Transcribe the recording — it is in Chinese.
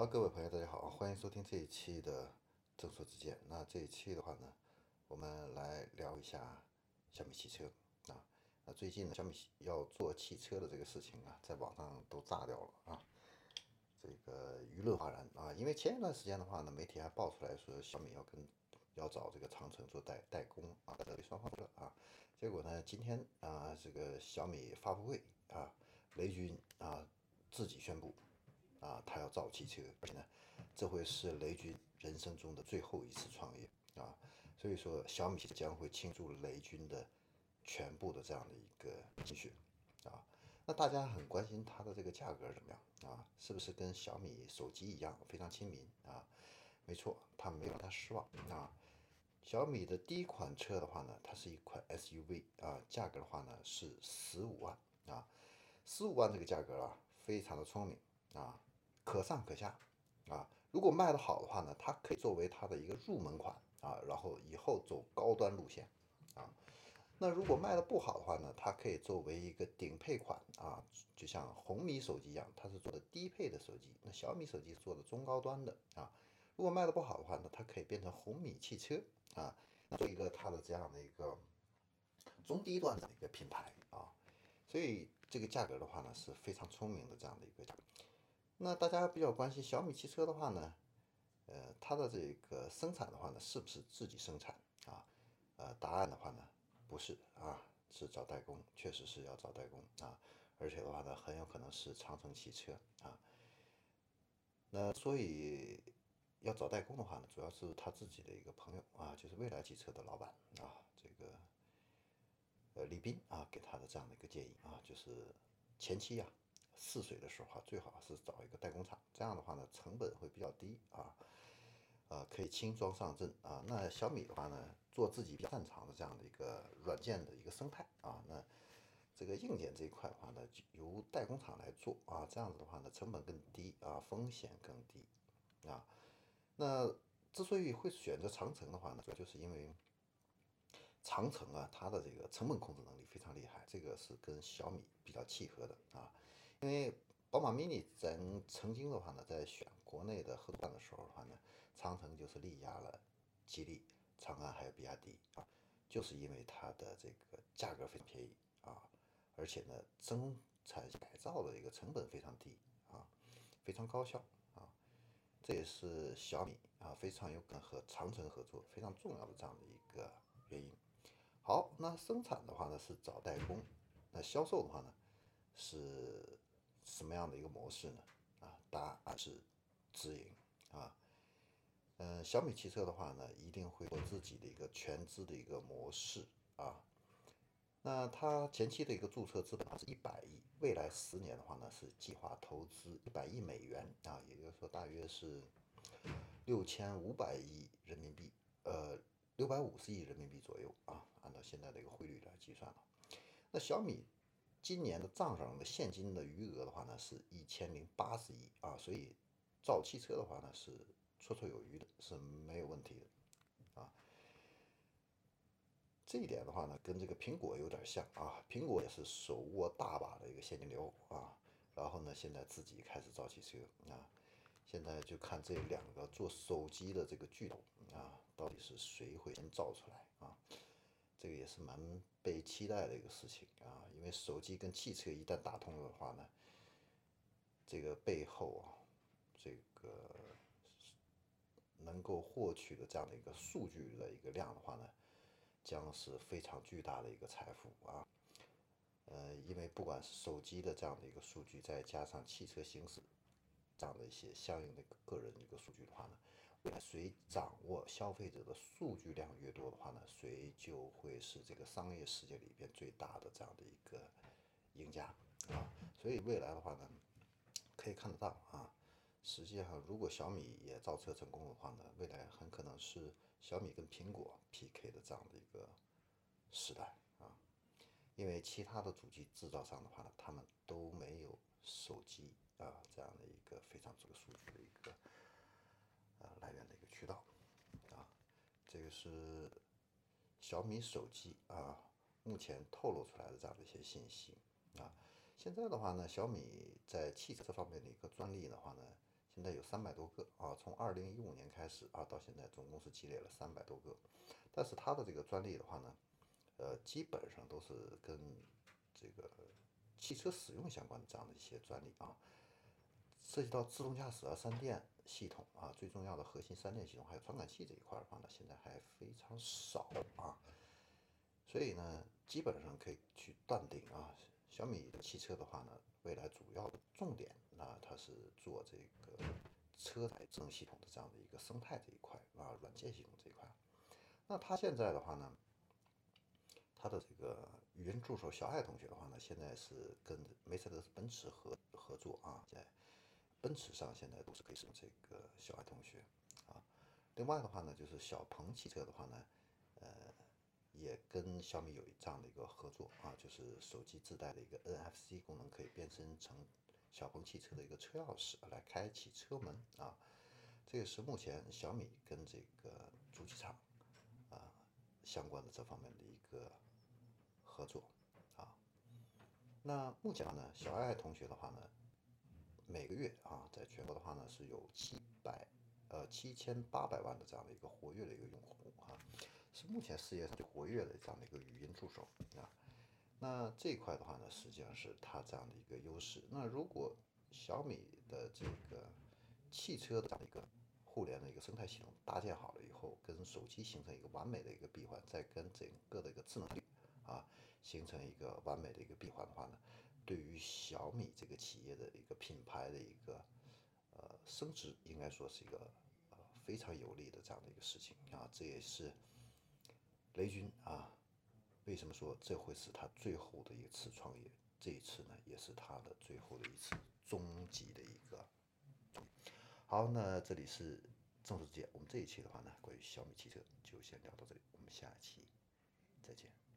好，各位朋友，大家好，欢迎收听这一期的《正说之见》。那这一期的话呢，我们来聊一下小米汽车啊。那最近呢，小米要做汽车的这个事情啊，在网上都炸掉了啊，这个舆论哗然啊。因为前一段时间的话呢，媒体还爆出来说小米要跟要找这个长城做代代工啊，这里双方说啊。结果呢，今天啊，这个小米发布会啊，雷军啊自己宣布。啊，他要造汽车，而且呢，这会是雷军人生中的最后一次创业啊，所以说小米将会倾注雷军的全部的这样的一个心血啊。那大家很关心它的这个价格怎么样啊？是不是跟小米手机一样非常亲民啊？没错，它没有让他失望啊。小米的第一款车的话呢，它是一款 SUV 啊，价格的话呢是十五万啊，十五万这个价格啊，非常的聪明啊。可上可下，啊，如果卖得好的话呢，它可以作为它的一个入门款啊，然后以后走高端路线，啊，那如果卖得不好的话呢，它可以作为一个顶配款啊，就像红米手机一样，它是做的低配的手机，那小米手机是做的中高端的啊，如果卖得不好的话呢，它可以变成红米汽车啊，做一个它的这样的一个中低端的一个品牌啊，所以这个价格的话呢，是非常聪明的这样的一个价。那大家比较关心小米汽车的话呢，呃，它的这个生产的话呢，是不是自己生产啊？呃，答案的话呢，不是啊，是找代工，确实是要找代工啊，而且的话呢，很有可能是长城汽车啊。那所以要找代工的话呢，主要是他自己的一个朋友啊，就是蔚来汽车的老板啊，这个呃李斌啊给他的这样的一个建议啊，就是前期呀。试水的时候啊，最好是找一个代工厂，这样的话呢，成本会比较低啊，呃，可以轻装上阵啊。那小米的话呢，做自己比较擅长的这样的一个软件的一个生态啊，那这个硬件这一块的话呢，就由代工厂来做啊，这样子的话呢，成本更低啊，风险更低啊。那之所以会选择长城的话呢，主要就是因为长城啊，它的这个成本控制能力非常厉害，这个是跟小米比较契合的啊。因为宝马 mini 曾曾经的话呢，在选国内的合作的时候的话呢，长城就是力压了吉利、长安还有比亚迪啊，就是因为它的这个价格非常便宜啊，而且呢，生产改造的一个成本非常低啊，非常高效啊，这也是小米啊非常有可能和长城合作非常重要的这样的一个原因。好，那生产的话呢是找代工，那销售的话呢是。什么样的一个模式呢？啊，答案是直营啊。嗯，小米汽车的话呢，一定会有自己的一个全资的一个模式啊。那它前期的一个注册资本是一百亿，未来十年的话呢，是计划投资一百亿美元啊，也就是说大约是六千五百亿人民币，呃，六百五十亿人民币左右啊，按照现在的一个汇率来计算了。那小米。今年的账上的现金的余额的话呢，是一千零八十亿啊，所以造汽车的话呢是绰绰有余的，是没有问题的啊。这一点的话呢，跟这个苹果有点像啊，苹果也是手握大把的一个现金流啊，然后呢，现在自己开始造汽车啊，现在就看这两个做手机的这个巨头啊，到底是谁会先造出来啊？这个也是蛮被期待的一个事情啊，因为手机跟汽车一旦打通了的话呢，这个背后啊，这个能够获取的这样的一个数据的一个量的话呢，将是非常巨大的一个财富啊。呃，因为不管是手机的这样的一个数据，再加上汽车行驶这样的一些相应的个人一个数据的话呢。谁掌握消费者的数据量越多的话呢，谁就会是这个商业世界里边最大的这样的一个赢家啊。所以未来的话呢，可以看得到啊，实际上如果小米也造车成功的话呢，未来很可能是小米跟苹果 PK 的这样的一个时代啊。因为其他的主机制造商的话呢，他们都没有手机啊这样的一个非常这个数据的一个。啊，来源的一个渠道，啊，这个是小米手机啊，目前透露出来的这样的一些信息啊。现在的话呢，小米在汽车这方面的一个专利的话呢，现在有三百多个啊，从二零一五年开始啊，到现在总共是积累了三百多个。但是它的这个专利的话呢，呃，基本上都是跟这个汽车使用相关的这样的一些专利啊，涉及到自动驾驶啊、三电系统啊，最重要的核心三电系统还有传感器这一块的话呢，现在还非常少啊。所以呢，基本上可以去断定啊，小米汽车的话呢，未来主要的重点，那它是做这个车载智能系统的这样的一个生态这一块啊，软件系统这一块。那他现在的话呢，他的这个语音助手小爱同学的话呢，现在是跟梅赛德斯奔驰合合作啊，在奔驰上现在都是可以使用这个小爱同学啊。另外的话呢，就是小鹏汽车的话呢，呃，也跟小米有这样的一个合作啊，就是手机自带的一个 NFC 功能，可以变身成小鹏汽车的一个车钥匙来开启车门啊。这个是目前小米跟这个主机厂啊。相关的这方面的一个合作啊，那目前呢，小爱同学的话呢，每个月啊，在全国的话呢是有七百呃七千八百万的这样的一个活跃的一个用户啊，是目前世界上最活跃的这样的一个语音助手啊。那这一块的话呢，实际上是它这样的一个优势。那如果小米的这个汽车的这样的一个互联的一个生态系统搭建好了以后，跟手机形成一个完美的一个闭环，再跟整个的一个智能啊形成一个完美的一个闭环的话呢，对于小米这个企业的一个品牌的一个呃升值，应该说是一个呃非常有利的这样的一个事情啊。这也是雷军啊，为什么说这会是他最后的一次创业？这一次呢，也是他的最后的一次终极的一个。好，那这里是正说之见。我们这一期的话呢，关于小米汽车就先聊到这里，我们下期再见。